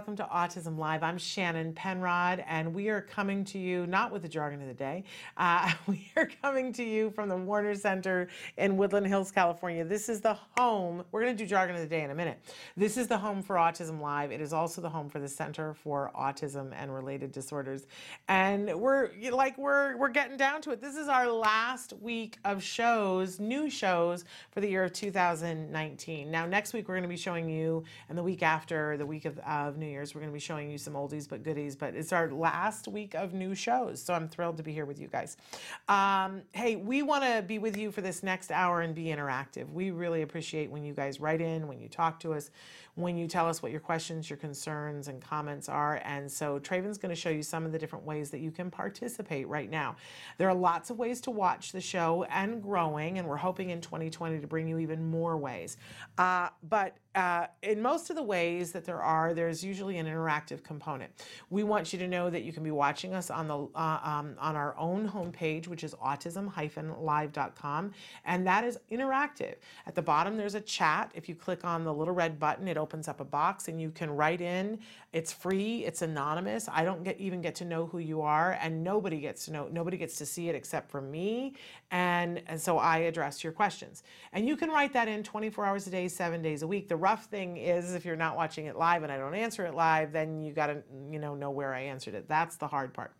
Welcome to Autism Live. I'm Shannon Penrod, and we are coming to you not with the jargon of the day. Uh, we are coming to you from the Warner Center in Woodland Hills, California. This is the home. We're going to do jargon of the day in a minute. This is the home for Autism Live. It is also the home for the Center for Autism and Related Disorders, and we're like we're we're getting down to it. This is our last week of shows, new shows for the year of 2019. Now, next week we're going to be showing you, and the week after the week of, of New Year's, we're going to be showing you some oldies but goodies. But it's our last week of new shows, so I'm thrilled to be here with you guys. Um, hey, we want to be with you for this next hour and be interactive. We really appreciate when you guys write in, when you talk to us, when you tell us what your questions, your concerns, and comments are. And so Traven's going to show you some of the different ways that you can participate right now. There are lots of ways to watch the show and growing, and we're hoping in 2020 to bring you even more ways. Uh, but uh, in most of the ways that there are, there's usually an interactive component. We want you to know that you can be watching us on the uh, um, on our own homepage, which is autism-live.com, and that is interactive. At the bottom, there's a chat. If you click on the little red button, it opens up a box, and you can write in. It's free. It's anonymous. I don't get even get to know who you are, and nobody gets to know. Nobody gets to see it except for me, and and so I address your questions. And you can write that in 24 hours a day, seven days a week. The rough thing is if you're not watching it live and I don't answer it live, then you got to you know know where I answered it. That's the hard part.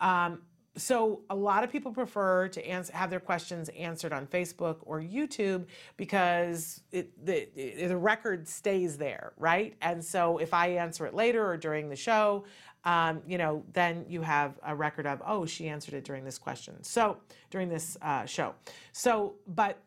Um, so a lot of people prefer to answer, have their questions answered on Facebook or YouTube because it, the, the record stays there, right? And so if I answer it later or during the show, um, you know, then you have a record of, oh, she answered it during this question. So during this uh, show. So, but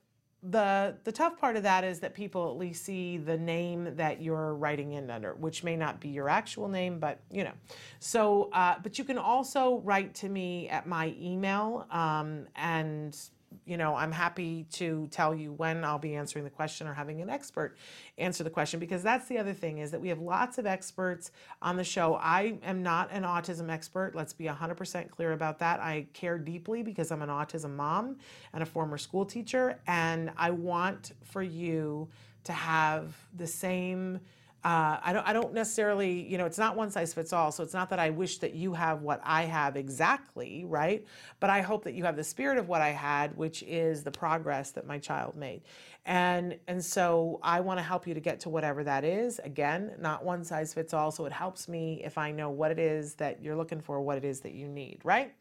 the the tough part of that is that people at least see the name that you're writing in under, which may not be your actual name, but you know. So, uh, but you can also write to me at my email, um, and you know, I'm happy to tell you when I'll be answering the question or having an expert answer the question because that's the other thing is that we have lots of experts on the show. I am not an autism expert. Let's be 100% clear about that. I care deeply because I'm an autism mom and a former school teacher and I want for you to have the same uh, I don't I don't necessarily you know it's not one size fits all so it's not that I wish that you have what I have exactly right? But I hope that you have the spirit of what I had which is the progress that my child made. And and so I want to help you to get to whatever that is. Again not one size fits all so it helps me if I know what it is that you're looking for what it is that you need right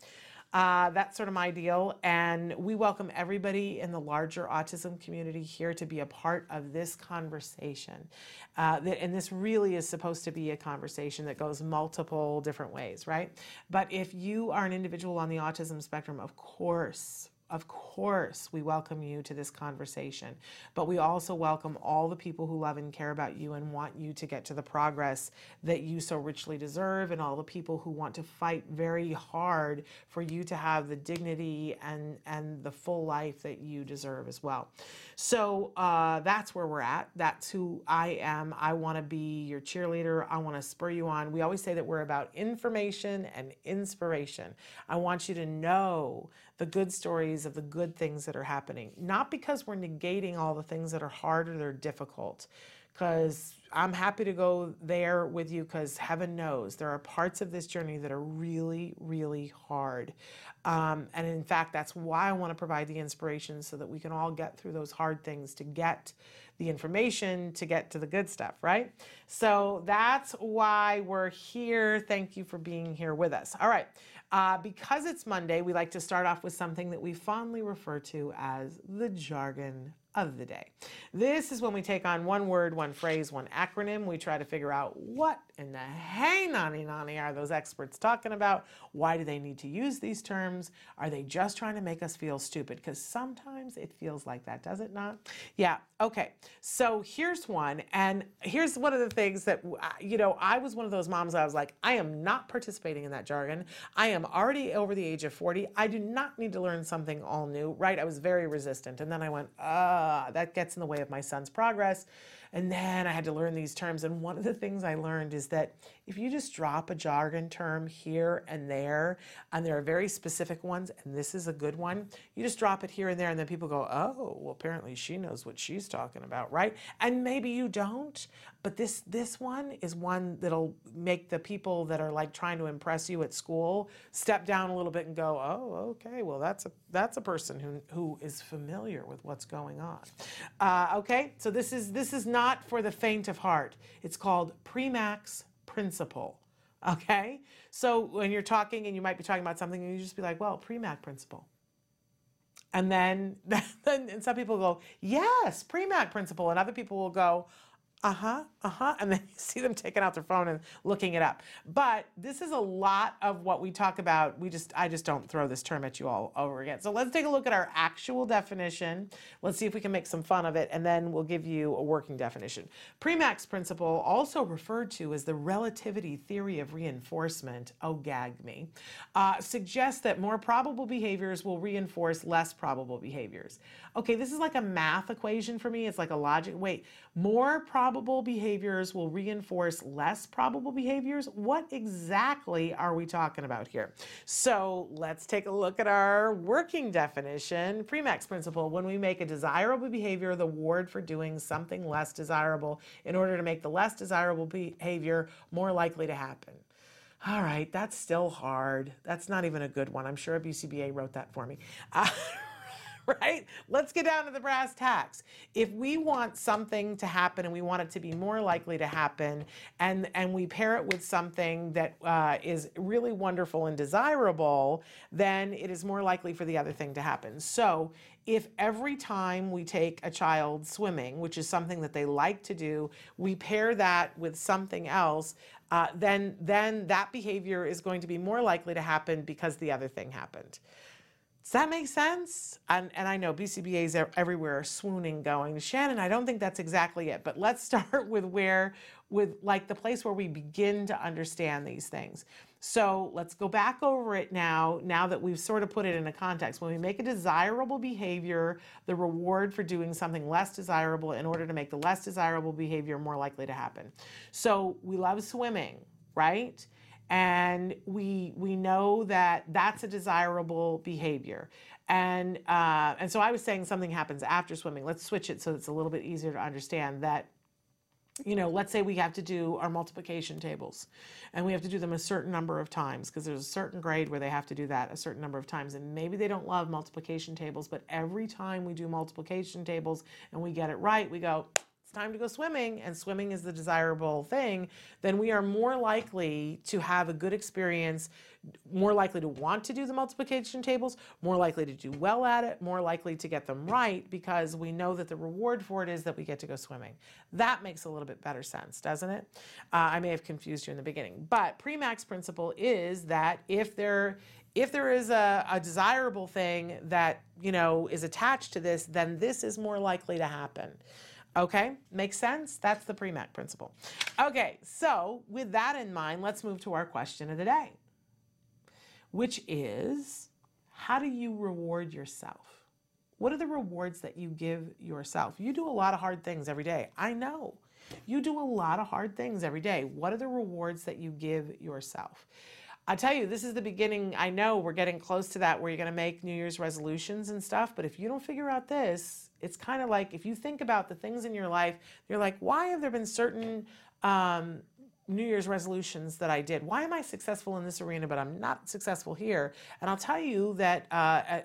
uh, that's sort of my deal. And we welcome everybody in the larger autism community here to be a part of this conversation. Uh, and this really is supposed to be a conversation that goes multiple different ways, right? But if you are an individual on the autism spectrum, of course, of course, we welcome you to this conversation, but we also welcome all the people who love and care about you and want you to get to the progress that you so richly deserve, and all the people who want to fight very hard for you to have the dignity and, and the full life that you deserve as well. So uh, that's where we're at. That's who I am. I want to be your cheerleader. I want to spur you on. We always say that we're about information and inspiration. I want you to know the good stories of the good things that are happening. Not because we're negating all the things that are hard or they're difficult, because I'm happy to go there with you because heaven knows there are parts of this journey that are really, really hard. Um, and in fact, that's why I want to provide the inspiration so that we can all get through those hard things to get the information to get to the good stuff, right? So that's why we're here. Thank you for being here with us. All right. Uh, because it's Monday, we like to start off with something that we fondly refer to as the jargon of the day. This is when we take on one word, one phrase, one acronym. We try to figure out what in the hey nani nani are those experts talking about? Why do they need to use these terms? Are they just trying to make us feel stupid? Because sometimes it feels like that, does it not? Yeah, okay. So here's one. And here's one of the things that, you know, I was one of those moms I was like, I am not participating in that jargon. I am already over the age of 40. I do not need to learn something all new, right? I was very resistant. And then I went, oh, ah, that gets in the way of my son's progress. And then I had to learn these terms. And one of the things I learned is that if you just drop a jargon term here and there, and there are very specific ones, and this is a good one, you just drop it here and there, and then people go, oh, well, apparently she knows what she's talking about, right? And maybe you don't, but this this one is one that'll make the people that are like trying to impress you at school step down a little bit and go, oh, okay, well that's a that's a person who who is familiar with what's going on. Uh, okay, so this is this is not for the faint of heart. It's called Premack's principle. Okay, so when you're talking and you might be talking about something, and you just be like, well, Premack principle. And then, then and some people go, yes, Premack principle, and other people will go, uh huh, uh huh. And then you see them taking out their phone and looking it up. But this is a lot of what we talk about. We just, I just don't throw this term at you all over again. So let's take a look at our actual definition. Let's see if we can make some fun of it, and then we'll give you a working definition. Premack's principle, also referred to as the relativity theory of reinforcement, oh, gag me, uh, suggests that more probable behaviors will reinforce less probable behaviors. Okay, this is like a math equation for me. It's like a logic. Wait, more probable behaviors will reinforce less probable behaviors. What exactly are we talking about here? So let's take a look at our working definition. Premack's principle when we make a desirable behavior the reward for doing something less desirable in order to make the less desirable behavior more likely to happen. All right, that's still hard. That's not even a good one. I'm sure a BCBA wrote that for me. Uh, right? Let's get down to the brass tacks. If we want something to happen and we want it to be more likely to happen, and and we pair it with something that uh, is really wonderful and desirable, then it is more likely for the other thing to happen. So if every time we take a child swimming, which is something that they like to do, we pair that with something else, uh, then then that behavior is going to be more likely to happen because the other thing happened. Does that make sense? And, and I know BCBAs everywhere swooning going, Shannon, I don't think that's exactly it, but let's start with where, with like the place where we begin to understand these things. So let's go back over it now, now that we've sort of put it in a context. When we make a desirable behavior, the reward for doing something less desirable in order to make the less desirable behavior more likely to happen. So we love swimming, right? And we we know that that's a desirable behavior. And uh, and so i was saying something happens after swimming. Let's switch it so it's a little bit easier to understand that you know let's say we have to do our multiplication tables and we have to do them a certain number of times because there's a certain grade where they have to do that a certain number of times. And maybe they don't love multiplication tables but every time we do multiplication tables and we get it right we go it's time to go swimming and swimming is the desirable thing, then we are more likely to have a good experience, more likely to want to do the multiplication tables, more likely to do well at it, more likely to get them right because we know that the reward for it is that we get to go swimming. That makes a little bit better sense, doesn't it? Uh, I may have confused you in the beginning, but Premack's principle is that if there if there is a, a desirable thing that you know is attached to this, then this is more likely to happen. Okay, makes sense? That's the Premack principle. Okay, so with that in mind, let's move to our question of the day, which is how do you reward yourself? What are the rewards that you give yourself? You do a lot of hard things every day. I know. You do a lot of hard things every day. What are the rewards that you give yourself? I tell you, this is the beginning. I know we're getting close to that where you're going to make New Year's resolutions and stuff, but if you don't figure out this, it's kind of like if you think about the things in your life, you're like, why have there been certain um, New Year's resolutions that I did. Why am I successful in this arena, but I'm not successful here? And I'll tell you that uh,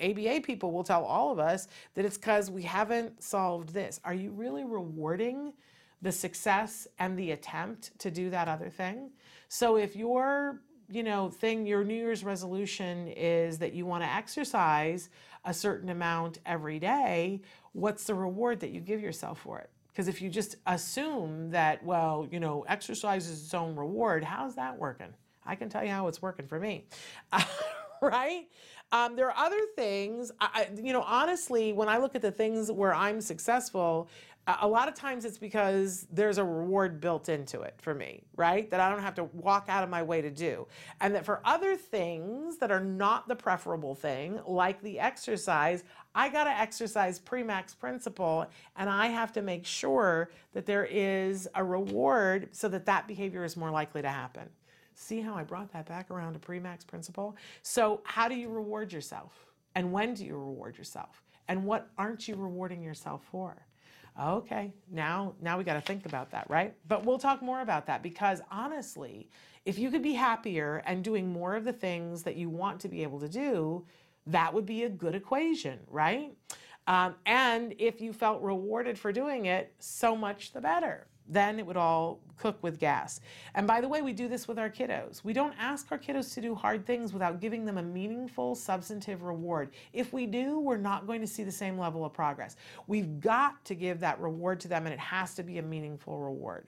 ABA people will tell all of us that it's because we haven't solved this. Are you really rewarding the success and the attempt to do that other thing? So if your you know thing your new year's resolution is that you want to exercise a certain amount every day what's the reward that you give yourself for it because if you just assume that, well, you know, exercise is its own reward, how's that working? I can tell you how it's working for me. right? Um, there are other things, I, you know, honestly, when I look at the things where I'm successful, a lot of times it's because there's a reward built into it for me, right? That I don't have to walk out of my way to do. And that for other things that are not the preferable thing, like the exercise, I got to exercise Premack's principle and I have to make sure that there is a reward so that that behavior is more likely to happen. See how I brought that back around to Premack's principle? So, how do you reward yourself? And when do you reward yourself? And what aren't you rewarding yourself for? Okay, now now we got to think about that, right? But we'll talk more about that because honestly, if you could be happier and doing more of the things that you want to be able to do, that would be a good equation, right? Um, and if you felt rewarded for doing it, so much the better then it would all cook with gas. And by the way, we do this with our kiddos. We don't ask our kiddos to do hard things without giving them a meaningful, substantive reward. If we do, we're not going to see the same level of progress. We've got to give that reward to them, and it has to be a meaningful reward.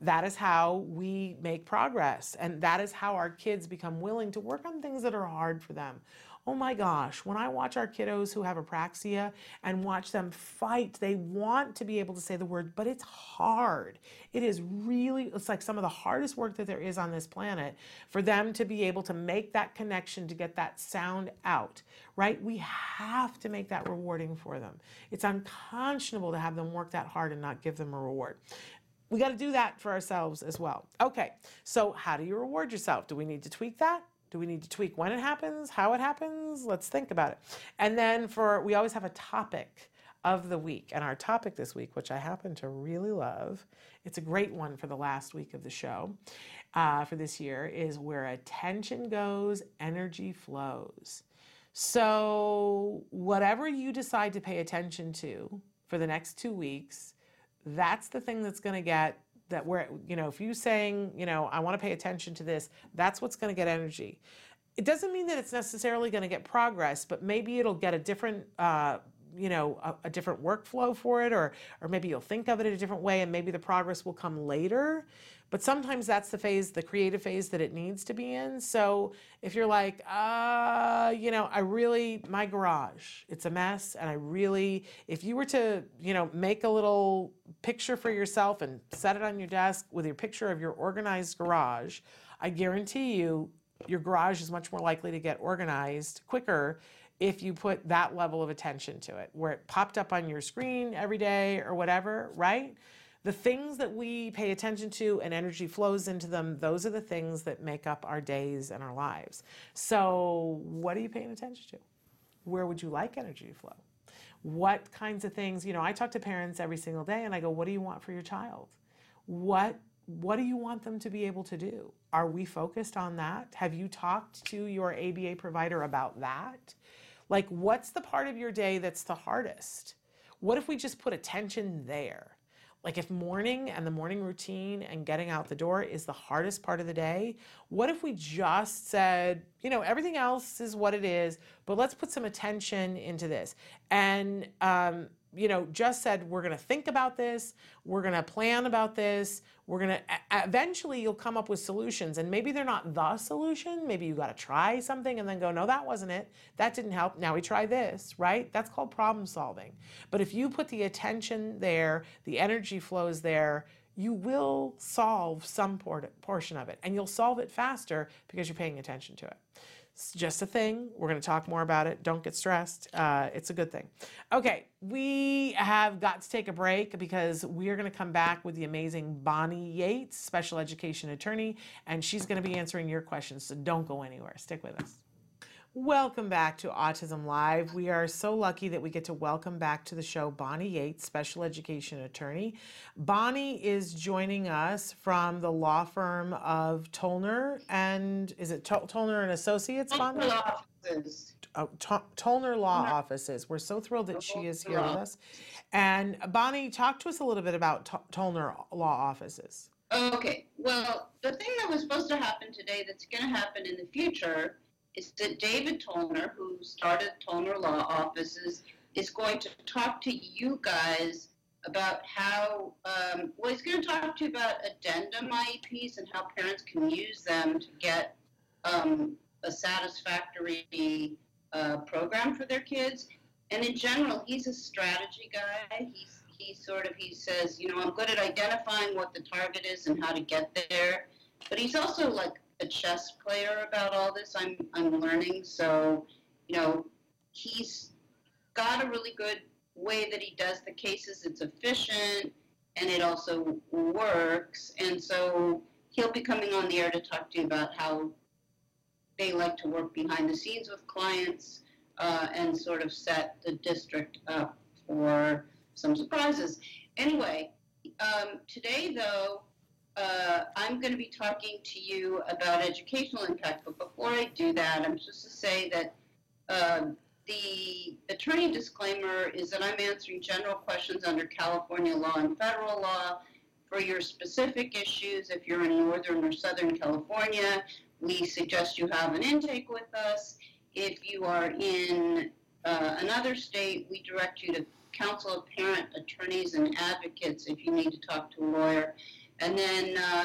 That is how we make progress, and that is how our kids become willing to work on things that are hard for them Oh my gosh, when I watch our kiddos who have apraxia and watch them fight, they want to be able to say the word, but it's hard. It is really, it's like some of the hardest work that there is on this planet for them to be able to make that connection to get that sound out, right? We have to make that rewarding for them. It's unconscionable to have them work that hard and not give them a reward we got to do that for ourselves as well. Okay, so how do you reward yourself? Do we need to tweak that? Do we need to tweak when it happens, how it happens? Let's think about it. And then for, we always have a topic of the week. And our topic this week, which I happen to really love, it's a great one for the last week of the show uh, for this year, is where attention goes, energy flows. So, whatever you decide to pay attention to for the next two weeks, that's the thing that's going to get that we're, you know, if you saying, you know, I want to pay attention to this, that's what's going to get energy. It doesn't mean that it's necessarily going to get progress, but maybe it'll get a different, uh, you know, a, a, different workflow for it, or or maybe you'll think of it in a different way, and maybe the progress will come later. But sometimes that's the phase, the creative phase that it needs to be in. So if you're like, uh, you know, I really, my garage, it's a mess. And I really, if you were to, you know, make a little picture for yourself and set it on your desk with your picture of your organized garage, I guarantee you, your garage is much more likely to get organized quicker if you put that level of attention to it, where it popped up on your screen every day or whatever, right? The things that we pay attention to and energy flows into them, those are the things that make up our days and our lives. So, what are you paying attention to? Where would you like energy to flow? What kinds of things, you know, I talk to parents every single day and I go, what do you want for your child? What what do you want them to be able to do? Are we focused on that? Have you talked to your ABA provider about that? Like, what's the part of your day that's the hardest? What if we just put attention there? Like if morning and the morning routine and getting out the door is the hardest part of the day, what if we just said, you know, everything else is what it is, but let's put some attention into this. And um, you know, just said, we're going to think about this, we're going to plan about this, we're going to, eventually you'll come up with solutions. And maybe they're not the solution. Maybe you got to try something and then go, no, that wasn't it. That didn't help. Now we try this, right? That's called problem solving. But if you put the attention there, the energy flows there, you will solve some portion of it. And you'll solve it faster because you're paying attention to it. It's just a thing. We're going to talk more about it. Don't get stressed. Uh, it's a good thing. Okay, we have got to take a break because we are going to come back with the amazing Bonnie Yates, special education attorney, and she's going to be answering your questions. So don't go anywhere. Stick with us. Welcome back to Autism Live. We are so lucky that we get to welcome back to the show Bonnie Yates, special education attorney. Bonnie is joining us from the law firm of Tollner and is it Tol- Tollner and Associates, Bonnie? Law offices. Oh, To- Tollner Law Offices. We're so thrilled that she is here with us. And Bonnie, talk to us a little bit about To- Tollner Law Offices. Okay, well, the thing that was supposed to happen today that's going to happen in the future is that David Tollner, who started Tollner Law Offices, is going to talk to you guys about how, um, well, he's going to talk to you about addendum IEPs and how parents can use them to get um, a satisfactory uh, program for their kids. And in general, he's a strategy guy. He's he sort of he says, you know, I'm good at identifying what the target is and how to get there. But he's also like a chess player about all this. I'm I'm learning. So, you know, he's got a really good way that he does the cases. It's efficient and it also works. And so he'll be coming on the air to talk to you about how they like to work behind the scenes with clients uh, and sort of set the district up for some surprises. Anyway, um, today though, uh, I'm going to be talking to you about educational impact. But before I do that, I'm just to say that um the attorney disclaimer is that I'm answering general questions under California law and federal law. For your specific issues, if you're in Northern or Southern California, we suggest you have an intake with us. If you are in uh, another state, we direct you to Council of Parent Attorneys and Advocates if you need to talk to a lawyer. And then uh,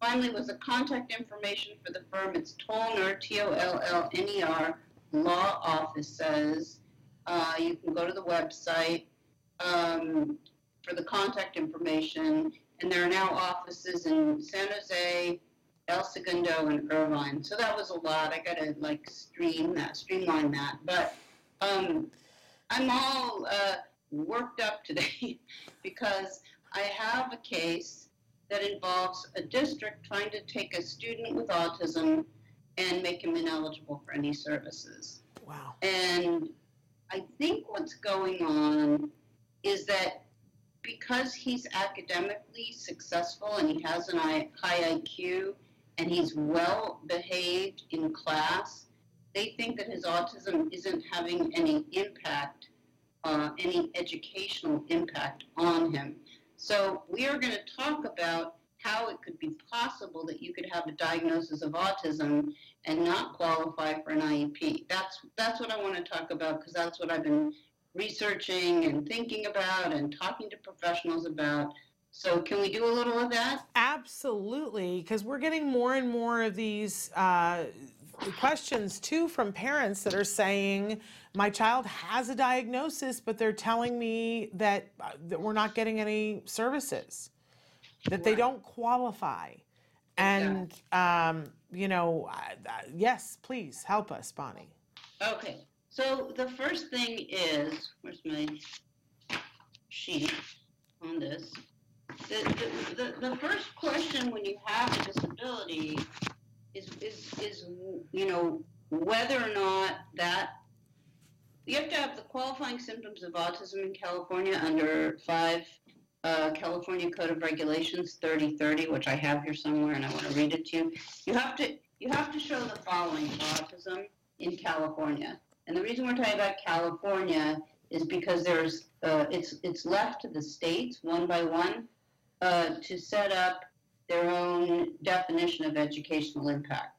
finally was the contact information for the firm. It's Tollner, T O L L N E R, law offices. Uh, you can go to the website um, for the contact information. And there are now offices in San Jose, El Segundo, and Irvine. So that was a lot. I got to like stream that, streamline that. But um, I'm all uh, worked up today because I have a case that involves a district trying to take a student with autism and make him ineligible for any services. Wow. And I think what's going on is that because he's academically successful and he has an high IQ and he's well behaved in class, they think that his autism isn't having any impact, uh, any educational impact on him. So we are going to talk about how it could be possible that you could have a diagnosis of autism and not qualify for an IEP. That's that's what I want to talk about because that's what I've been researching and thinking about and talking to professionals about. So can we do a little of that? Absolutely, because we're getting more and more of these uh, questions too from parents that are saying, "My child has a diagnosis, but they're telling me that uh, that we're not getting any services, that they don't qualify." And um, you know, I, yes, please help us, Bonnie. Okay. So the first thing is, where's my sheet on this? The, the, the, the first question when you have a disability is, is, is, you know, whether or not that, you have to have the qualifying symptoms of autism in California under five uh, California Code of Regulations 3030, which I have here somewhere and I want to read it to you. You have to, you have to show the following for autism in California. And the reason we're talking about California is because there's uh, it's it's left to the states one by one uh, to set up their own definition of educational impact.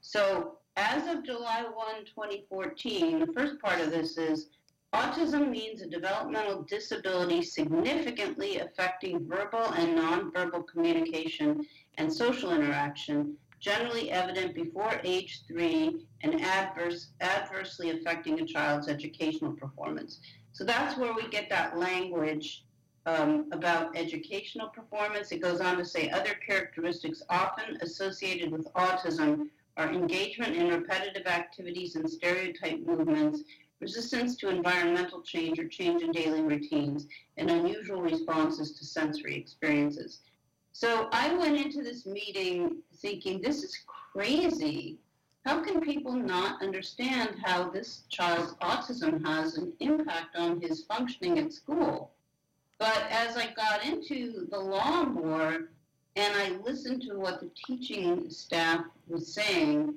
So as of July 1, 2014, the first part of this is autism means a developmental disability significantly affecting verbal and nonverbal communication and social interaction generally evident before age three and adverse, adversely affecting a child's educational performance. So that's where we get that language um, about educational performance. It goes on to say other characteristics often associated with autism are engagement in repetitive activities and stereotype movements, resistance to environmental change or change in daily routines, and unusual responses to sensory experiences. So I went into this meeting thinking this is crazy how can people not understand how this child's autism has an impact on his functioning at school? But as I got into the law board and I listened to what the teaching staff was saying,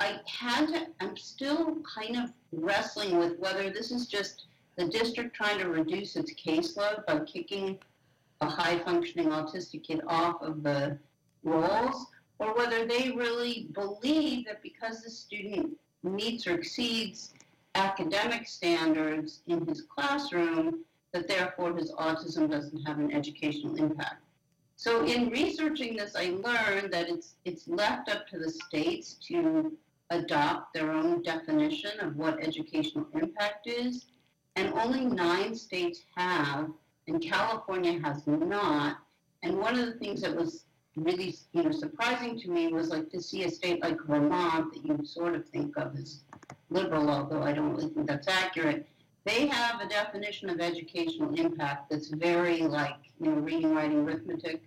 I had to, I'm still kind of wrestling with whether this is just the district trying to reduce its caseload by kicking a high functioning autistic kid off of the rolls or whether they really believe that because the student meets or exceeds academic standards in his classroom, that therefore his autism doesn't have an educational impact. So in researching this, I learned that it's it's left up to the states to adopt their own definition of what educational impact is, and only nine states have, and California has not. And one of the things that was really you know surprising to me was like to see a state like Vermont that you sort of think of as liberal, although I don't really think that's accurate. They have a definition of educational impact that's very like you know reading, writing, arithmetic.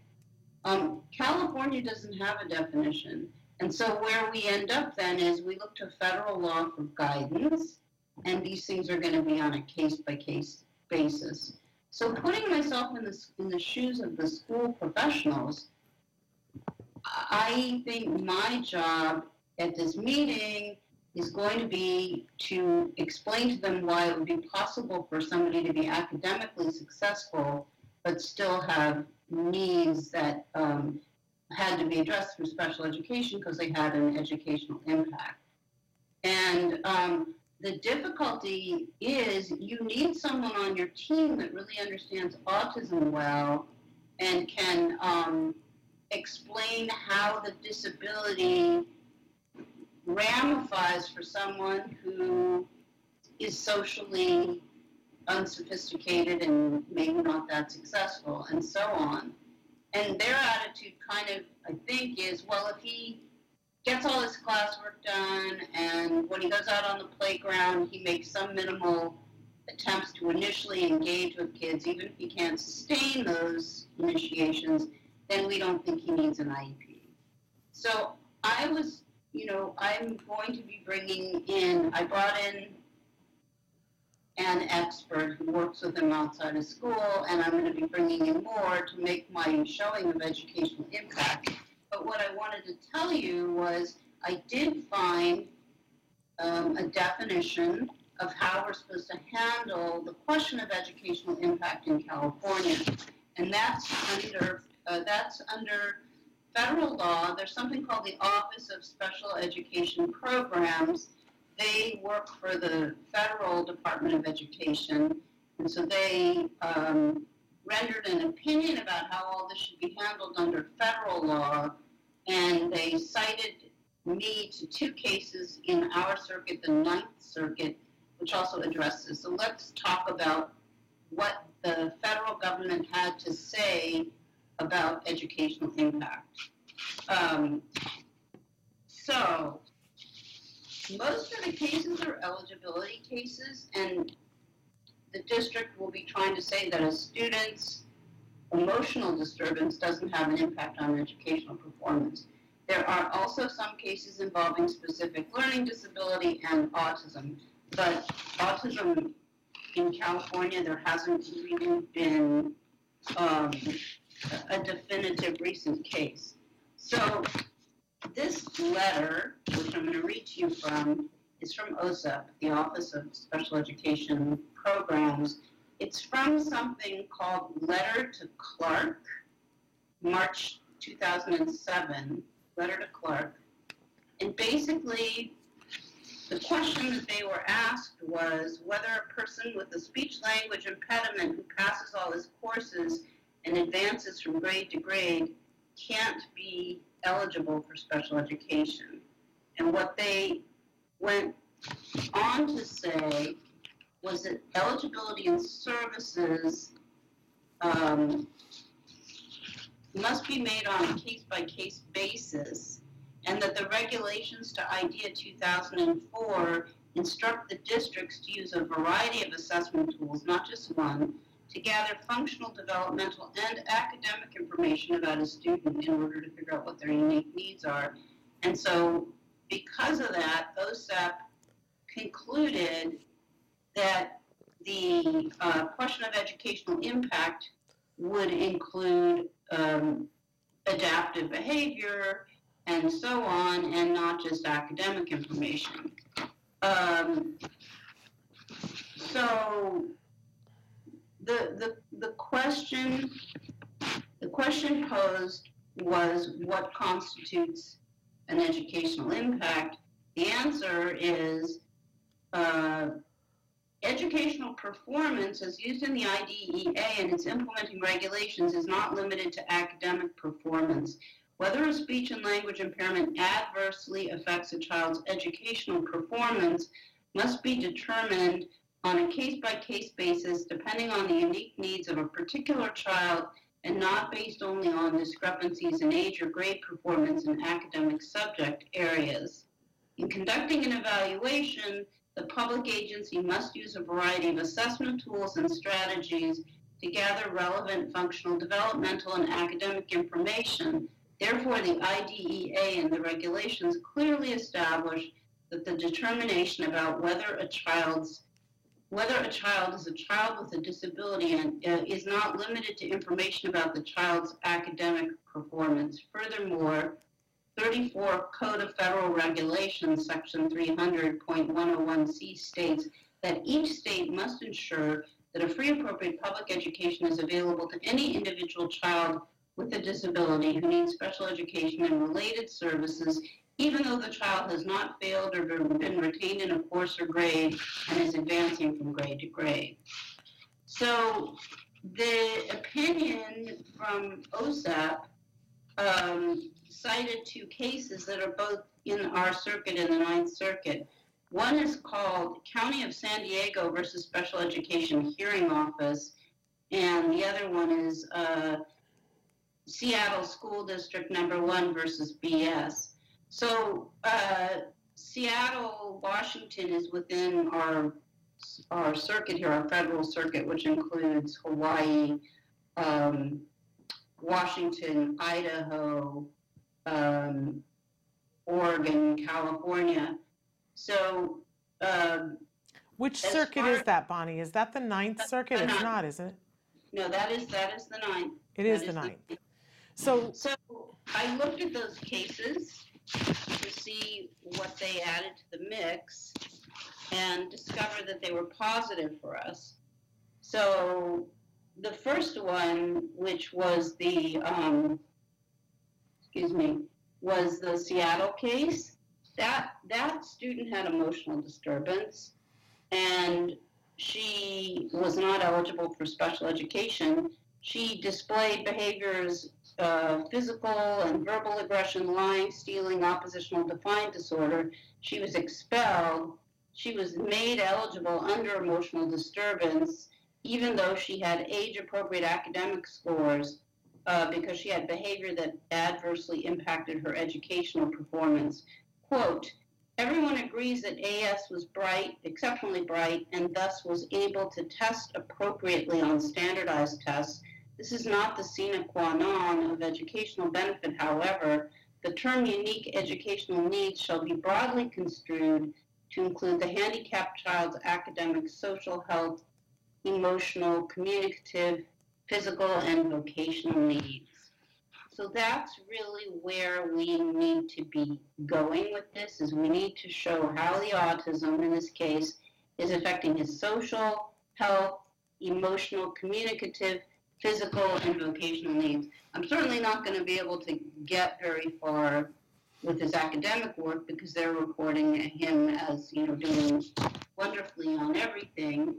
Um, California doesn't have a definition, and so where we end up then is we look to federal law for guidance, and these things are going to be on a case by case basis. So putting myself in the in the shoes of the school professionals I think my job at this meeting is going to be to explain to them why it would be possible for somebody to be academically successful but still have needs that um, had to be addressed through special education because they had an educational impact. And um, the difficulty is you need someone on your team that really understands autism well and can um, explain how the disability ramifies for someone who is socially unsophisticated and maybe not that successful and so on. And their attitude kind of, I think, is well, if he gets all his classwork done and when he goes out on the playground, he makes some minimal attempts to initially engage with kids, even if he can't sustain those initiations, then we don't think he needs an IEP. So I was, you know, I'm going to be bringing in, I brought in an expert who works with them outside of school, and I'm going to be bringing in more to make my showing of educational impact. But what I wanted to tell you was I did find um, a definition of how we're supposed to handle the question of educational impact in California. And that's under uh, that's under federal law. There's something called the Office of Special Education Programs. They work for the federal Department of Education, and so they um, rendered an opinion about how all this should be handled under federal law, and they cited me to two cases in our circuit, the Ninth Circuit, which also addresses. So let's talk about what the federal government had to say about educational impact. Um, so, most of the cases are eligibility cases, and the district will be trying to say that a student's emotional disturbance doesn't have an impact on educational performance. There are also some cases involving specific learning disability and autism, but autism in California, there hasn't really been um, a definitive recent case. So this letter, which I'm going to read to you from, is from OSEP, the Office of Special Education Programs. It's from something called Letter to Clark, March 2007, Letter to Clark. And basically, the question that they were asked was whether a person with a speech language impediment who passes all his courses and advances from grade to grade can't be eligible for special education. And what they went on to say was that eligibility and services um, must be made on a case by case basis, and that the regulations to IDEA 2004 instruct the districts to use a variety of assessment tools, not just one, to gather functional, developmental, and academic information about a student in order to figure out what their unique needs are. And so because of that, OSEP concluded that the uh, question of educational impact would include um, adaptive behavior and so on, and not just academic information. Um, so the, the, the question the question posed was what constitutes an educational impact. The answer is uh, educational performance as used in the IDEA and its implementing regulations is not limited to academic performance. Whether a speech and language impairment adversely affects a child's educational performance must be determined on a case by case basis depending on the unique needs of a particular child and not based only on discrepancies in age or grade performance in academic subject areas. In conducting an evaluation, the public agency must use a variety of assessment tools and strategies to gather relevant functional, developmental, and academic information. Therefore, the IDEA and the regulations clearly establish that the determination about whether a child's whether a child is a child with a disability and uh, is not limited to information about the child's academic performance. Furthermore, 34 Code of Federal Regulations, Section 300.101C states that each state must ensure that a free appropriate public education is available to any individual child with a disability who needs special education and related services even though the child has not failed or been retained in a course or grade and is advancing from grade to grade. So the opinion from OSEP um, cited two cases that are both in our circuit and the Ninth Circuit. One is called County of San Diego versus Special Education Hearing Office, and the other one is uh, Seattle School District Number One versus BS. So uh, Seattle, Washington is within our our circuit here, our federal circuit, which includes Hawaii, um, Washington, Idaho, um, Oregon, California. So. Um, which circuit is that, Bonnie? Is that the Ninth Circuit? It's not, is it? No, that is that is the ninth. It is the ninth. So, so I looked at those cases to see what they added to the mix and discovered that they were positive for us. So the first one, which was the, um, excuse me, was the Seattle case. That that student had emotional disturbance, and she was not eligible for special education. She displayed behaviors physical and verbal aggression, lying, stealing, oppositional defiant disorder. She was expelled. She was made eligible under emotional disturbance, even though she had age appropriate academic scores uh, because she had behavior that adversely impacted her educational performance. Quote, Everyone agrees that AS was bright, exceptionally bright, and thus was able to test appropriately on standardized tests this is not the sine qua non of educational benefit, however. The term unique educational needs shall be broadly construed to include the handicapped child's academic, social health, emotional, communicative, physical, and vocational needs. So that's really where we need to be going with this is we need to show how the autism in this case is affecting his social, health, emotional, communicative, physical and vocational needs. I'm certainly not going to be able to get very far with his academic work because they're reporting him as you know doing wonderfully on everything.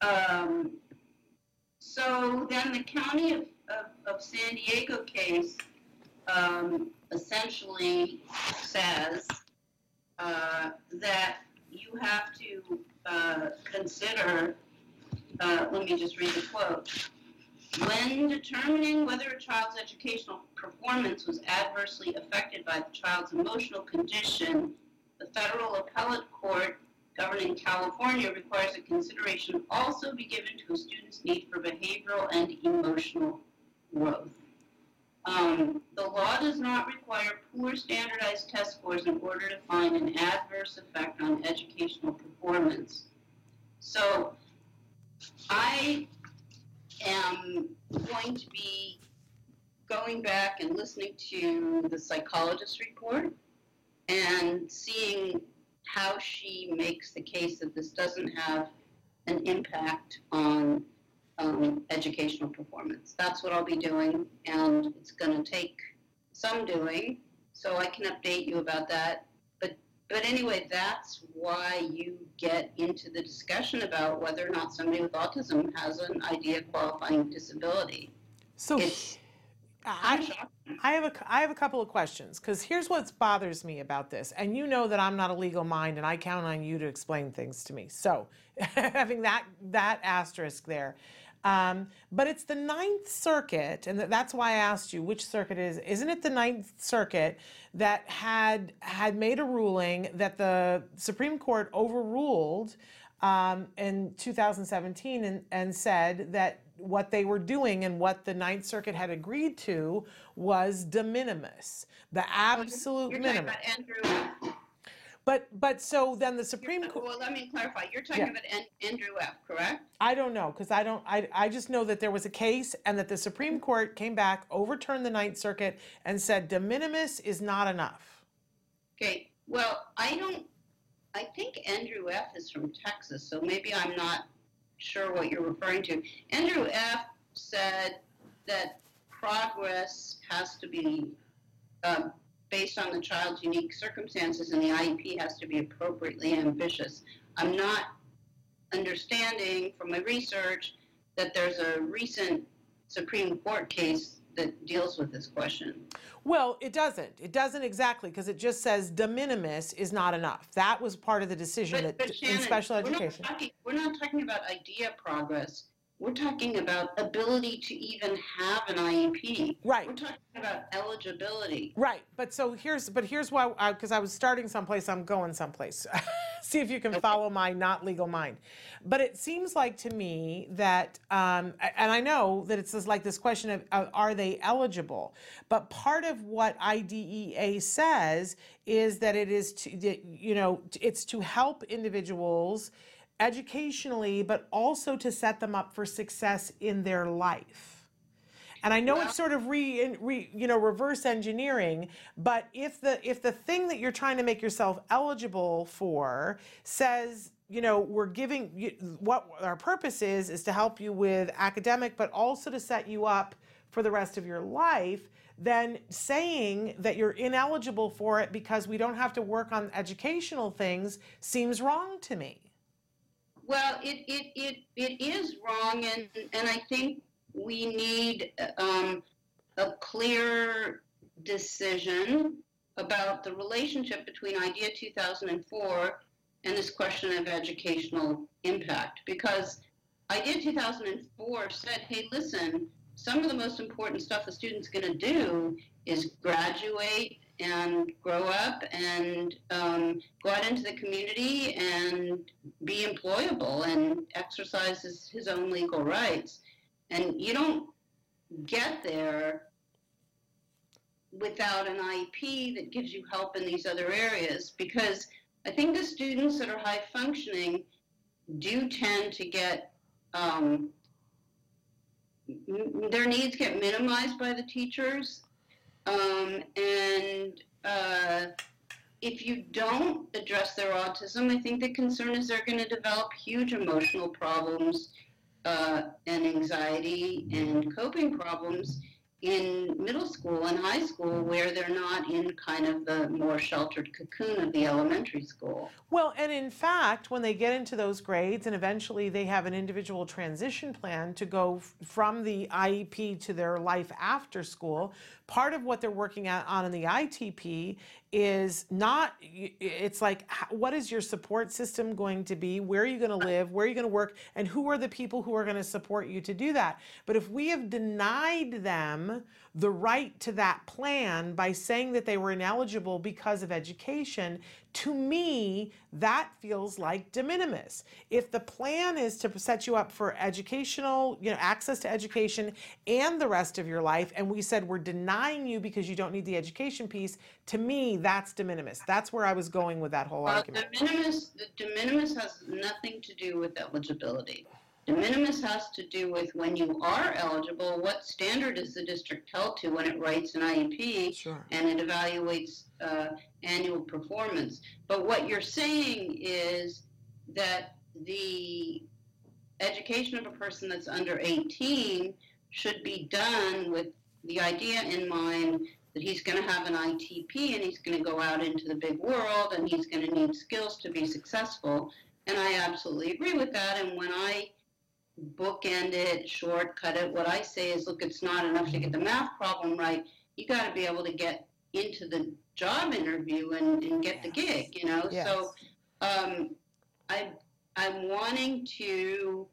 Um, so then the county of, of, of San Diego case um, essentially says uh, that you have to uh, consider. Uh, let me just read the quote. When determining whether a child's educational performance was adversely affected by the child's emotional condition, the federal appellate court governing California requires that consideration also be given to a student's need for behavioral and emotional growth. Um, the law does not require poor standardized test scores in order to find an adverse effect on educational performance. So I am going to be going back and listening to the psychologist report and seeing how she makes the case that this doesn't have an impact on um, educational performance. That's what I'll be doing, and it's going to take some doing, so I can update you about that. But anyway, that's why you get into the discussion about whether or not somebody with autism has an IDEA qualifying disability. So It's I, I have a I have a couple of questions because here's what bothers me about this, and you know that I'm not a legal mind, and I count on you to explain things to me. So, having that that asterisk there, um, but it's the Ninth Circuit, and that's why I asked you which circuit it is. Isn't it the Ninth Circuit that had had made a ruling that the Supreme Court overruled um, in 2017 and, and said that what they were doing and what the Ninth Circuit had agreed to was de minimis, the absolute minimum. Andrew. But but so then the Supreme Court. Well, let me clarify. You're talking Yeah. about An- Andrew F. Correct? I don't know because I don't. I I just know that there was a case and that the Supreme Court came back, overturned the Ninth Circuit, and said de minimis is not enough. Okay. Well, I don't. I think Andrew F. is from Texas, so maybe I'm not sure what you're referring to. Andrew F. said that progress has to be uh, based on the child's unique circumstances, and the IEP has to be appropriately ambitious. I'm not understanding from my research that there's a recent Supreme Court case that deals with this question. Well, it doesn't. It doesn't exactly because it just says de minimis is not enough. That was part of the decision But, that but in Shannon, special we're not education. talking- We're not talking about idea progress. We're talking about ability to even have an IEP. Right. We're talking about eligibility. Right, but so here's but here's why because I was starting someplace, I'm going someplace. See if you can follow my not legal mind. But it seems like to me that, um, and I know that it's just like this question of uh, are they eligible? But part of what IDEA says is that it is to you know it's to help individuals educationally, but also to set them up for success in their life. And I know it's sort of re, re, you know, reverse engineering, but if the if the thing that you're trying to make yourself eligible for says, you know, we're giving you what our purpose is is to help you with academic, but also to set you up for the rest of your life, then saying that you're ineligible for it because we don't have to work on educational things seems wrong to me. Well, it, it, it, it is wrong, and, and I think we need um, a clear decision about the relationship between IDEA 2004 and this question of educational impact. Because IDEA 2004 said, hey, listen, some of the most important stuff a student's going to do is graduate and grow up and um, go out into the community and be employable and exercise his, his own legal rights. And you don't get there without an IEP that gives you help in these other areas because I think the students that are high functioning do tend to get um, their needs get minimized by the teachers um, and uh, if you don't address their autism, I think the concern is they're going to develop huge emotional problems uh, and anxiety and coping problems in middle school and high school where they're not in kind of the more sheltered cocoon of the elementary school. Well, and in fact, when they get into those grades and eventually they have an individual transition plan to go from the IEP to their life after school, part of what they're working at, on in the ITP is not, it's like, what is your support system going to be? Where are you going to uh, live? Where are you going to work? And who are the people who are going to support you to do that? But if we have denied them the right to that plan by saying that they were ineligible because of education, to me, that feels like de minimis. If the plan is to set you up for educational, you know, access to education and the rest of your life, and we said we're denying you because you don't need the education piece, to me, that's de minimis. That's where I was going with that whole Well, argument. de minimis, de minimis has nothing to do with eligibility. De minimis has to do with when you are eligible, what standard is the district held to when it writes an IEP Sure. and it evaluates uh, annual performance. But what you're saying is that the education of a person that's under 18 should be done with the idea in mind that he's going to have an ITP and he's going to go out into the big world and he's going to need skills to be successful. And I absolutely agree with that. And when I bookend it, shortcut it, what I say is look, it's not enough to get the math problem right. You got to be able to get into the job interview and, and get the gig, you know? Yes. So um, I, I'm wanting to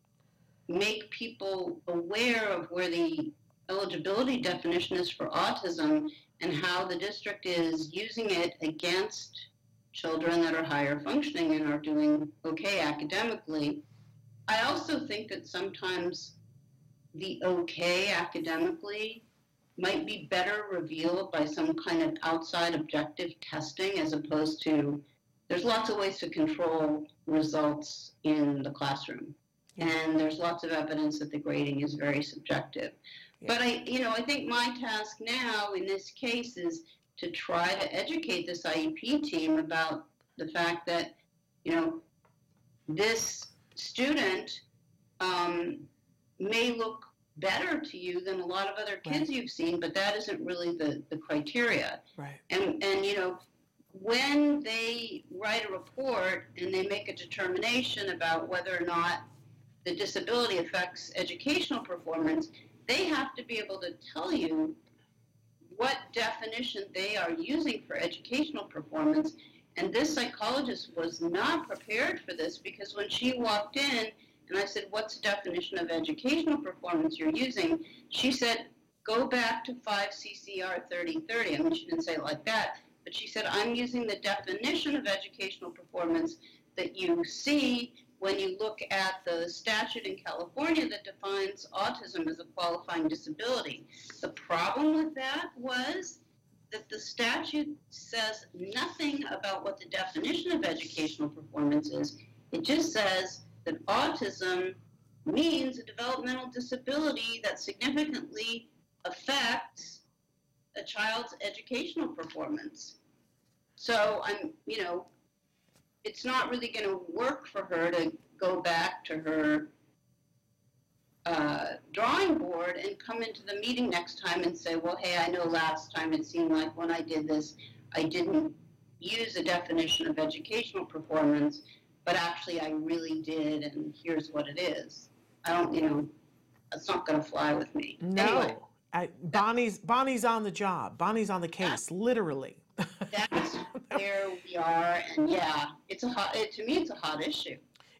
make people aware of where the eligibility definition is for autism and how the district is using it against children that are higher functioning and are doing okay academically. I also think that sometimes the okay academically might be better revealed by some kind of outside objective testing as opposed to there's lots of ways to control results in the classroom. And there's lots of evidence that the grading is very subjective. But I, you know, I think my task now in this case is to try to educate this IEP team about the fact that, you know, this student um, may look better to you than a lot of other kids you've seen, but that isn't really the, the criteria. Right. And, and you know, when they write a report and they make a determination about whether or not the disability affects educational performance, they have to be able to tell you what definition they are using for educational performance. And this psychologist was not prepared for this because when she walked in and I said, What's the definition of educational performance you're using? She said, Go back to 5 CCR 3030. I mean, she didn't say it like that, but she said, I'm using the definition of educational performance that you see when you look at the statute in California that defines autism as a qualifying disability. The problem with that was that the statute says nothing about what the definition of educational performance is. It just says that autism means a developmental disability that significantly affects a child's educational performance. So I'm, you know, it's not really going to work for her to go back to her uh, drawing board and come into the meeting next time and say, well, hey, I know last time it seemed like when I did this, I didn't use a definition of educational performance, but actually I really did, and here's what it is. I don't, you know, it's not going to fly with me. No. Anyway, I, Bonnie's Bonnie's on the job. Bonnie's on the case, literally. that's where we are, and yeah, it's a hot. It, to me, it's a hot issue.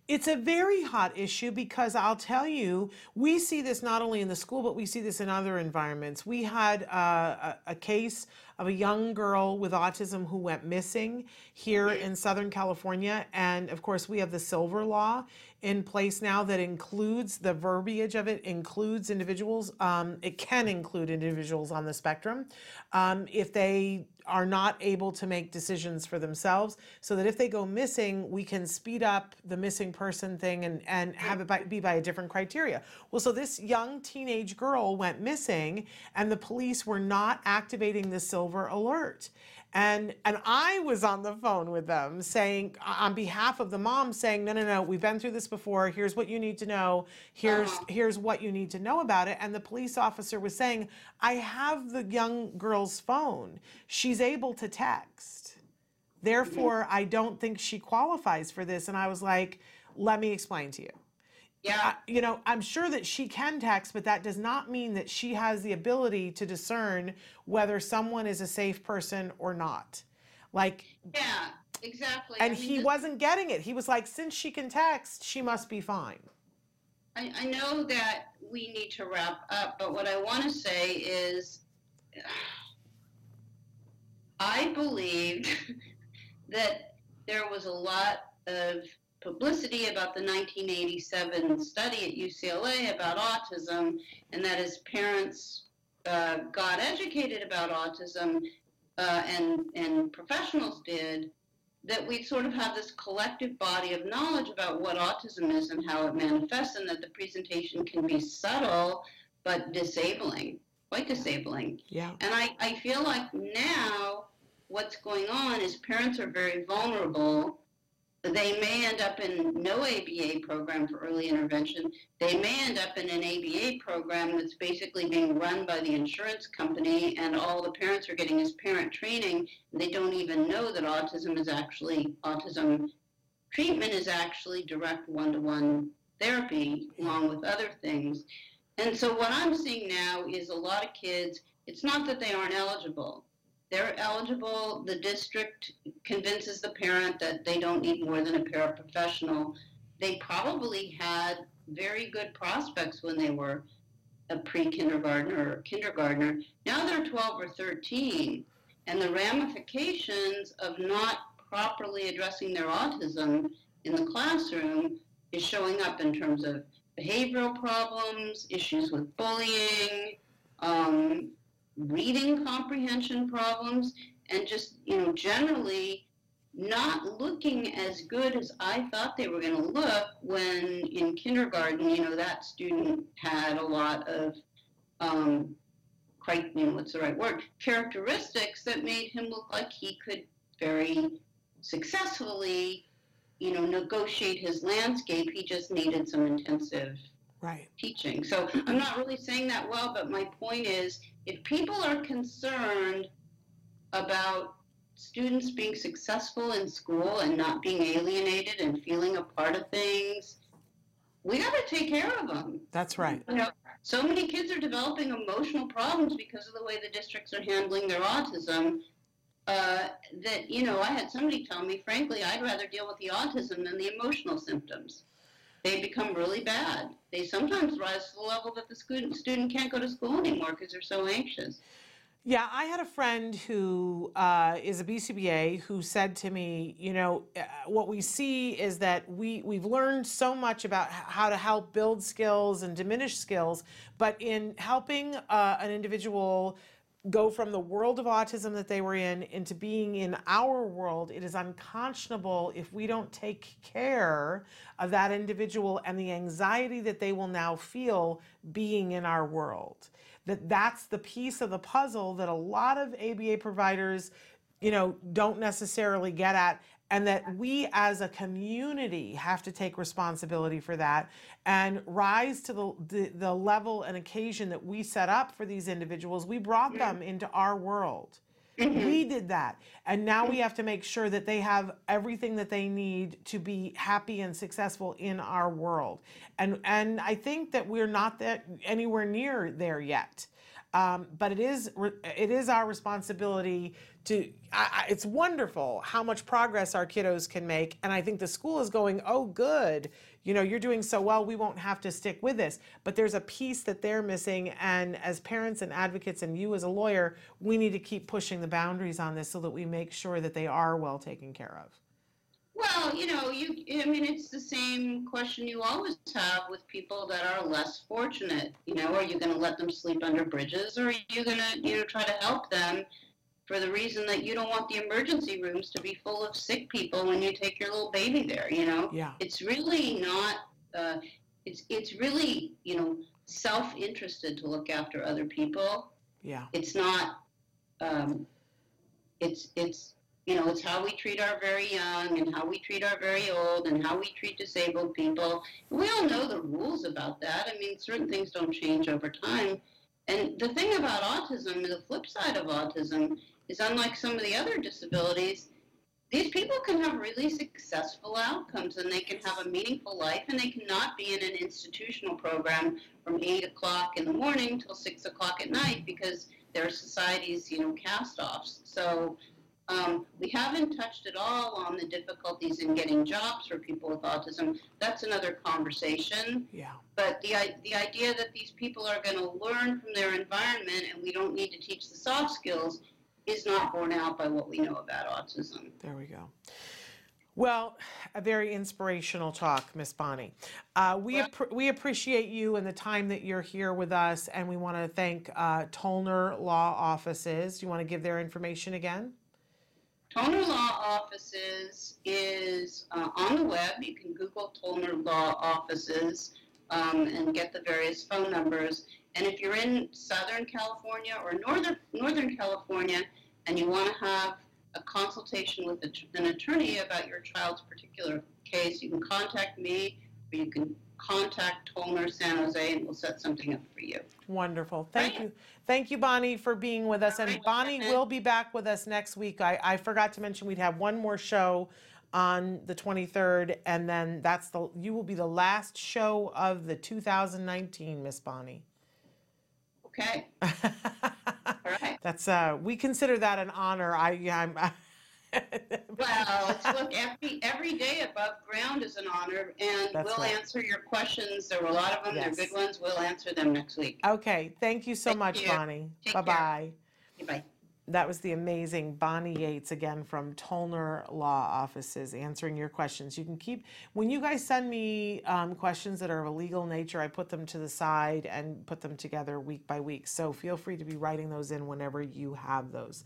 It's a very hot issue because I'll tell you, we see this not only in the school, but we see this in other environments. We had uh, a, a case of a young girl with autism who went missing here in Southern California. And of course, we have the silver law in place now that includes the verbiage of it, includes individuals. Um, it can include individuals on the spectrum um, if they are not able to make decisions for themselves so that if they go missing we can speed up the missing person thing and, and have it by, be by a different criteria well so this young teenage girl went missing and the police were not activating the silver alert. And and I was on the phone with them saying on behalf of the mom saying no no no we've been through this before. Here's what you need to know. Here's Uh-huh. here's what you need to know about it. And the police officer was saying I have the young girl's phone. She's able to text. Therefore I don't think she qualifies for this. And I was like let me explain to you Yeah, you know, I'm sure that she can text, but that does not mean that she has the ability to discern whether someone is a safe person or not. Like, yeah, exactly. and I mean, he this- wasn't getting it. He was like, since she can text, she must be fine. I, I know that we need to wrap up, but what I want to say is I believed that there was a lot of publicity about the 1987 study at UCLA about autism, and that as parents uh, got educated about autism uh, and, and professionals did, that we sort of have this collective body of knowledge about what autism is and how it manifests, and that the presentation can be subtle but disabling, quite disabling. Yeah. And I, I feel like now what's going on is parents are very vulnerable. They may end up in no ABA program for early intervention. They may end up in an ABA program that's basically being run by the insurance company, and all the parents are getting is parent training. They don't even know that autism is actually autism treatment is actually direct one-to-one therapy along with other things. And so what I'm seeing now is a lot of kids. It's not that they aren't eligible they're eligible. The district convinces the parent that they don't need more than a paraprofessional. They probably had very good prospects when they were a pre-kindergartner or kindergartner. Now they're 12 or 13, and the ramifications of not properly addressing their autism in the classroom is showing up in terms of behavioral problems, issues with bullying, um, reading comprehension problems, and just, you know, generally not looking as good as I thought they were going to look when in kindergarten, you know, that student had a lot of, um, quite, you know, what's the right word, characteristics that made him look like he could very successfully, you know, negotiate his landscape. He just needed some intensive right. teaching. So I'm not really saying that well, but my point is if people are concerned about students being successful in school and not being alienated and feeling a part of things, we got to take care of them. That's right. You know, so many kids are developing emotional problems because of the way the districts are handling their autism. Uh, that you know, I had somebody tell me, frankly, I'd rather deal with the autism than the emotional symptoms they become really bad. They sometimes rise to the level that the student, student can't go to school anymore because they're so anxious. Yeah, I had a friend who uh, is a BCBA who said to me, you know, uh, what we see is that we we've learned so much about how to help build skills and diminish skills, but in helping uh, an individual go from the world of autism that they were in into being in our world, it is unconscionable if we don't take care of that individual and the anxiety that they will now feel being in our world. That that's the piece of the puzzle that a lot of ABA providers, you know, don't necessarily get at and that we as a community have to take responsibility for that and rise to the, the, the, level and occasion that we set up for these individuals. We brought them into our world. Mm-hmm. We did that. And now we have to make sure that they have everything that they need to be happy and successful in our world. And and I think that we're not that anywhere near there yet. Um, but it is it is our responsibility to. I, it's wonderful how much progress our kiddos can make, and I think the school is going. Oh, good. You know, you're doing so well. We won't have to stick with this. But there's a piece that they're missing, and as parents and advocates, and you as a lawyer, we need to keep pushing the boundaries on this so that we make sure that they are well taken care of. Well, you know, you I mean it's the same question you always have with people that are less fortunate. You know, are you going to let them sleep under bridges or are you going to, you know, try to help them for the reason that you don't want the emergency rooms to be full of sick people when you take your little baby there, you know? Yeah. It's really not uh, it's it's really, you know, self-interested to look after other people. Yeah. It's not um, it's it's you know, it's how we treat our very young and how we treat our very old and how we treat disabled people. We all know the rules about that. I mean, certain things don't change over time. And the thing about autism, the flip side of autism, is unlike some of the other disabilities, these people can have really successful outcomes and they can have a meaningful life and they cannot be in an institutional program from 8 o'clock in the morning till 6 o'clock at night because their society's, you know, cast offs. So Um, we haven't touched at all on the difficulties in getting jobs for people with autism. That's another conversation. Yeah. But the, the idea that these people are going to learn from their environment and we don't need to teach the soft skills is not borne out by what we know about autism. There we go. Well, a very inspirational talk, Miss Bonnie. Uh, we Well- we appreciate you and the time that you're here with us, and we want to thank uh, Tolner Law Offices. Do you want to give their information again? Toner Law Offices is uh, on the web. You can Google Toner Law Offices um, and get the various phone numbers. And if you're in Southern California or Northern Northern California and you want to have a consultation with an attorney about your child's particular case, you can contact me or you can contact Toner San Jose and we'll set something up for you. Wonderful. Thank Right. you. Thank you, Bonnie, for being with us. And Right. Bonnie will be back with us next week. I, I forgot to mention we'd have one more show on the 23rd, and then that's the you will be the last show of the 2019, Miss Bonnie. Okay. All right. That's uh, we consider that an honor. I yeah, I'm. Well, look, every, every day above ground is an honor, and That's we'll right. answer your questions. There were a lot of them. Yes. They're good ones. We'll answer them next week. okay, thank you so Thank much, you. Bonnie. Take Bye bye. That was the amazing Bonnie Yates again from Tolner Law Offices answering your questions. You can keep, when you guys send me um, questions that are of a legal nature, I put them to the side and put them together week by week. So feel free to be writing those in whenever you have those.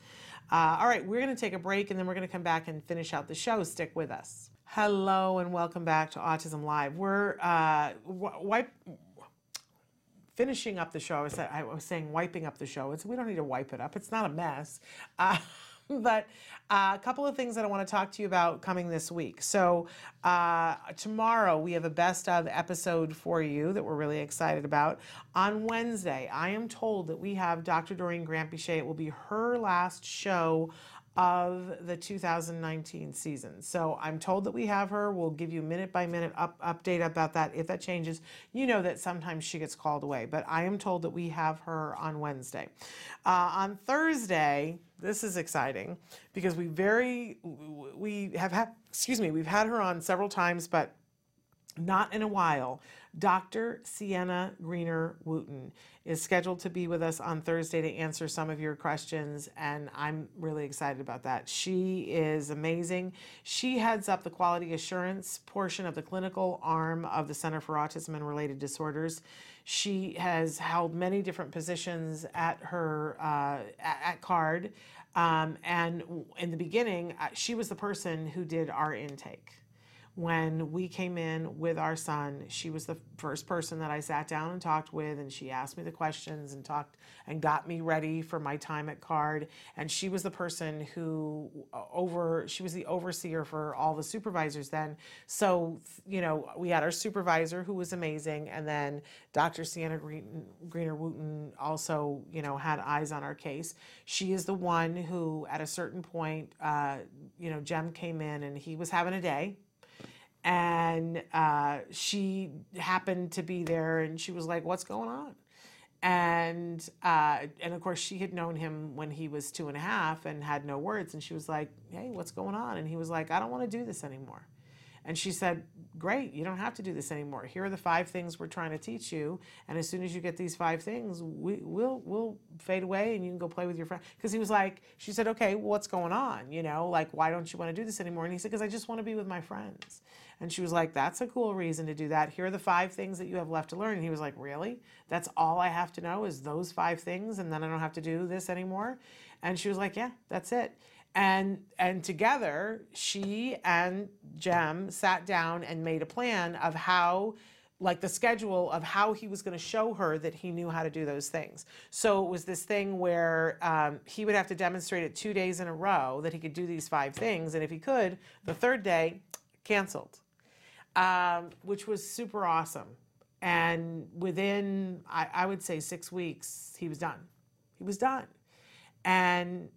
Uh, all right, we're going to take a break and then we're going to come back and finish out the show. Stick with us. Hello and welcome back to Autism Live. We're uh, w- wipe finishing up the show. I was, saying wiping up the show. It's, we don't need to wipe it up. It's not a mess. Uh, but uh, a couple of things that I want to talk to you about coming this week. So uh, tomorrow we have a best of episode for you that we're really excited about. On Wednesday, I am told that we have Dr. Doreen Granpeesheh. It will be her last show of the 2019 season. So I'm told that we have her. We'll give you minute by minute up, update about that. If that changes, you know that sometimes she gets called away, but I am told that we have her on Wednesday. Uh, on Thursday, this is exciting because we very we have had excuse me we've had her on several times, but not in a while. Dr. Sienna Greener Wooten is scheduled to be with us on Thursday to answer some of your questions, and I'm really excited about that. She is amazing. She heads up the quality assurance portion of the clinical arm of the Center for Autism and Related Disorders. She has held many different positions at her uh, at, CARD, um, and in the beginning, uh, she was the person who did our intake when we came in with our son, she was the first person that I sat down and talked with, and she asked me the questions and talked and got me ready for my time at CARD. And she was the person who uh, over she was the overseer for all the supervisors then. So you know we had our supervisor who was amazing, and then Dr. Sienna Green, Greener Wooten also you know had eyes on our case. She is the one who at a certain point, uh, you know, Jem came in and he was having a day and uh, she happened to be there and she was like what's going on? And uh, and of course she had known him when he was two and a half and had no words and she was like hey what's going on? And he was like i don't want to do this anymore and she said great you don't have to do this anymore. Here are the five things we're trying to teach you and as soon as you get these five things we, we'll we'll fade away and you can go play with your friend. Because he was like she said okay what's going on? You know like why don't you want to do this anymore? And he said because i just want to be with my friends and she was like that's a cool reason to do that. Here are the five things that you have left to learn. And he was like really? That's all i have to know is those five things and then i don't have to do this anymore? And she was like yeah that's it and and together she and Jem sat down and made a plan of how like the schedule of how he was going to show her that he knew how to do those things. So it was this thing where um, he would have to demonstrate it two days in a row that he could do these five things, and if he could, the third day canceled, um, which was super awesome. And within, I, I would say, six weeks, he was done. He was done. And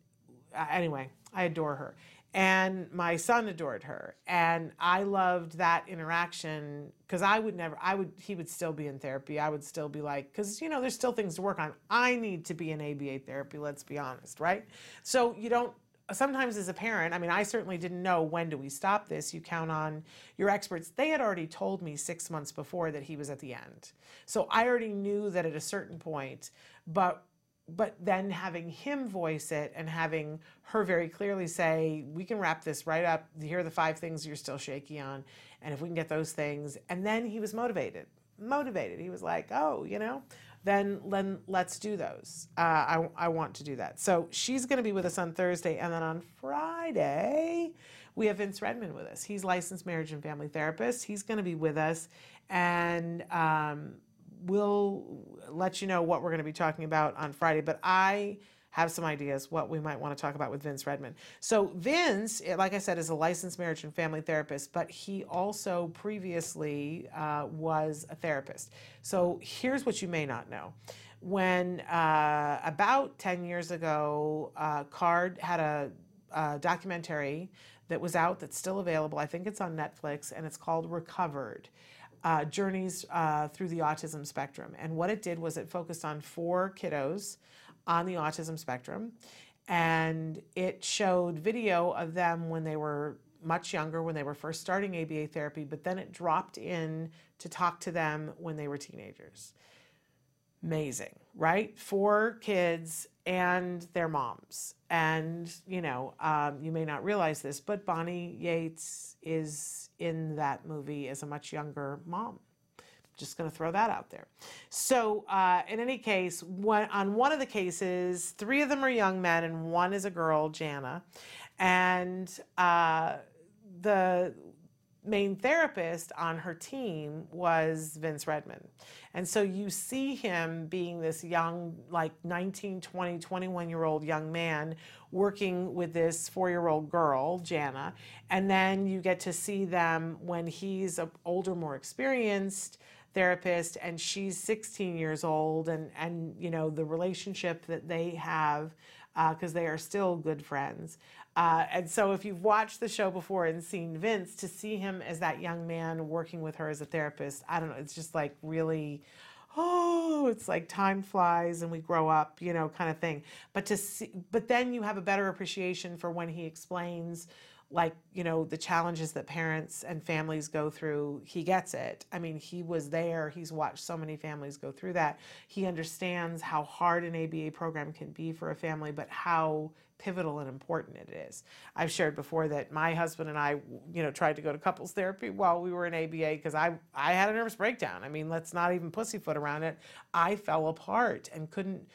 uh, anyway, I adore her. And my son adored her. And I loved that interaction because I would never, I would, he would still be in therapy. I would still be like, because, you know, there's still things to work on. I need to be in ABA therapy, let's be honest, right? So you don't, sometimes as a parent, I mean, I certainly didn't know when do we stop this. You count on your experts. They had already told me six months before that he was at the end. So I already knew that at a certain point, but but then having him voice it and having her very clearly say, we can wrap this right up. Here are the five things you're still shaky on. And if we can get those things, and then he was motivated, motivated. He was like, oh, you know, then, then let's do those. Uh, I, I want to do that. So she's going to be with us on Thursday. And then on Friday, we have Vince Redmond with us. He's licensed marriage and family therapist. He's going to be with us. And um, we'll let you know what we're going to be talking about on Friday. But I have some ideas what we might want to talk about with Vince Redmond. So Vince, eh, like I said, is a licensed marriage and family therapist, but he also previously uh, was a therapist. So here's what you may not know. When uh, about 10 years ago, uh, Card had a, a documentary that was out that's still available. I think it's on Netflix, and it's called Recovered uh, journeys uh, through the autism spectrum. And what it did was it focused on four kiddos on the autism spectrum. And it showed video of them when they were much younger, when they were first starting ABA therapy, but then it dropped in to talk to them when they were teenagers. Amazing, right? Four kids and their moms. And, you know, um, you may not realize this, but Bonnie Yates is in that movie as a much younger mom. Just going to throw that out there. So, uh, in any case, one, on one of the cases, three of them are young men and one is a girl, Jana. And uh, the main therapist on her team was Vince Redmond. And so you see him being this young, like 19, 20, 21 year old young man working with this four year old girl, Jana. And then you get to see them when he's an older, more experienced therapist and she's 16 years old and and you know the relationship that they have because uh, they are still good friends uh, and so, if you've watched the show before and seen Vince, to see him as that young man working with her as a therapist, I don't know, it's just like really, oh, it's like time flies and we grow up, you know, kind of thing. But to see, but then you have a better appreciation for when he explains like you know the challenges that parents and families go through he gets it i mean he was there he's watched so many families go through that he understands how hard an aba program can be for a family but how pivotal and important it is i've shared before that my husband and i you know tried to go to couples therapy while we were in aba because i i had a nervous breakdown i mean let's not even pussyfoot around it i fell apart and couldn't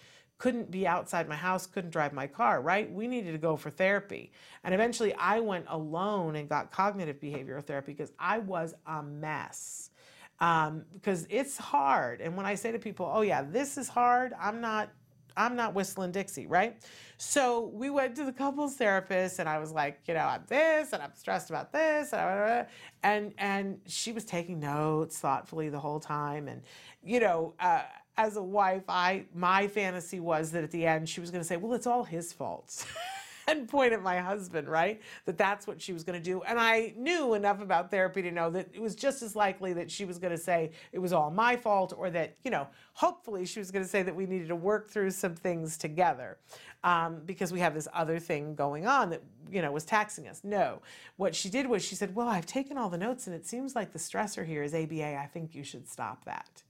couldn't be outside my house, couldn't drive my car, right? We needed to go for therapy. And eventually I went alone and got cognitive behavioral therapy because I was a mess. Um, because it's hard. And when I say to people, oh yeah, this is hard, I'm not I'm not whistling Dixie, right? So we went to the couples therapist, and I was like, you know, I'm this, and I'm stressed about this, and and she was taking notes thoughtfully the whole time, and you know, uh, as a wife, I my fantasy was that at the end she was going to say, "Well, it's all his fault." and point at my husband, right? That that's what she was going to do. And I knew enough about therapy to know that it was just as likely that she was going to say it was all my fault or that, you know, hopefully she was going to say that we needed to work through some things together um, because we have this other thing going on that, you know, was taxing us. No. What she did was she said, Well, I've taken all the notes and it seems like the stressor here is ABA. I think you should stop that.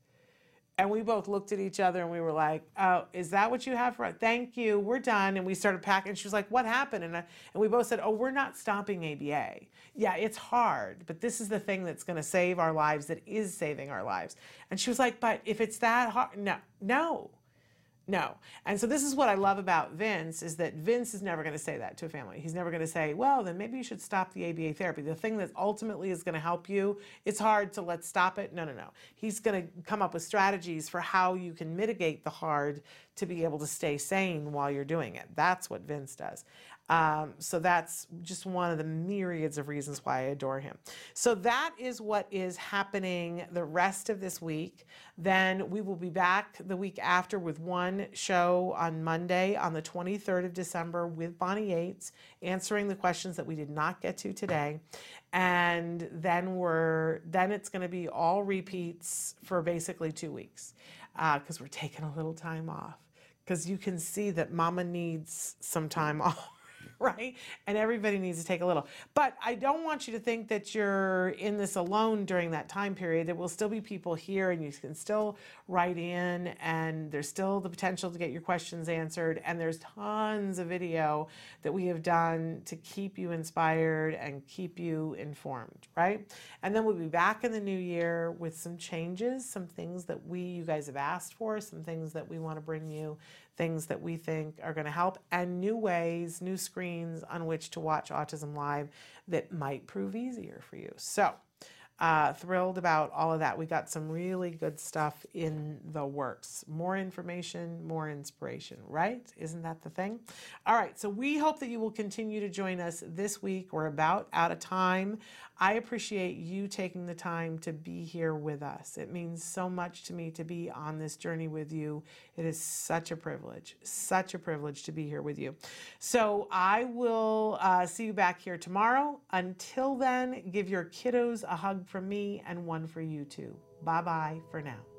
And we both looked at each other and we were like, "Oh, is that what you have for us? Thank you. We're done." And we started packing. She was like, "What happened?" And I, and we both said, "Oh, we're not stopping ABA. Yeah, it's hard, but this is the thing that's going to save our lives. That is saving our lives." And she was like, "But if it's that hard, no, no." No. And so this is what I love about Vince is that Vince is never going to say that to a family. He's never going to say, well, then maybe you should stop the ABA therapy. The thing that ultimately is going to help you, it's hard to let's stop it. No, no, no. He's going to come up with strategies for how you can mitigate the hard to be able to stay sane while you're doing it. That's what Vince does. Um, so that's just one of the myriads of reasons why I adore him. So that is what is happening the rest of this week. Then we will be back the week after with one show on Monday on the 23rd of December with Bonnie Yates, answering the questions that we did not get to today. And then we're then it's going to be all repeats for basically two weeks because uh, we're taking a little time off because you can see that Mama needs some time off right? And everybody needs to take a little. But I don't want you to think that you're in this alone during that time period. There will still be people here and you can still write in and there's still the potential to get your questions answered. And there's tons of video that we have done to keep you inspired and keep you informed, right? And then we'll be back in the new year with some changes, some things that we, you guys have asked for, some things that we want to bring you things that we think are going to help, and new ways, new screens on which to watch Autism Live that might prove easier for you. So, uh, thrilled about all of that. We got some really good stuff in the works. More information, more inspiration, right? Isn't that the thing? All right, so we hope that you will continue to join us this week. We're about out of time. I appreciate you taking the time to be here with us. It means so much to me to be on this journey with you. It is such a privilege, such a privilege to be here with you. So I will uh, see you back here tomorrow. Until then, give your kiddos a hug from me and one for you too. Bye bye for now.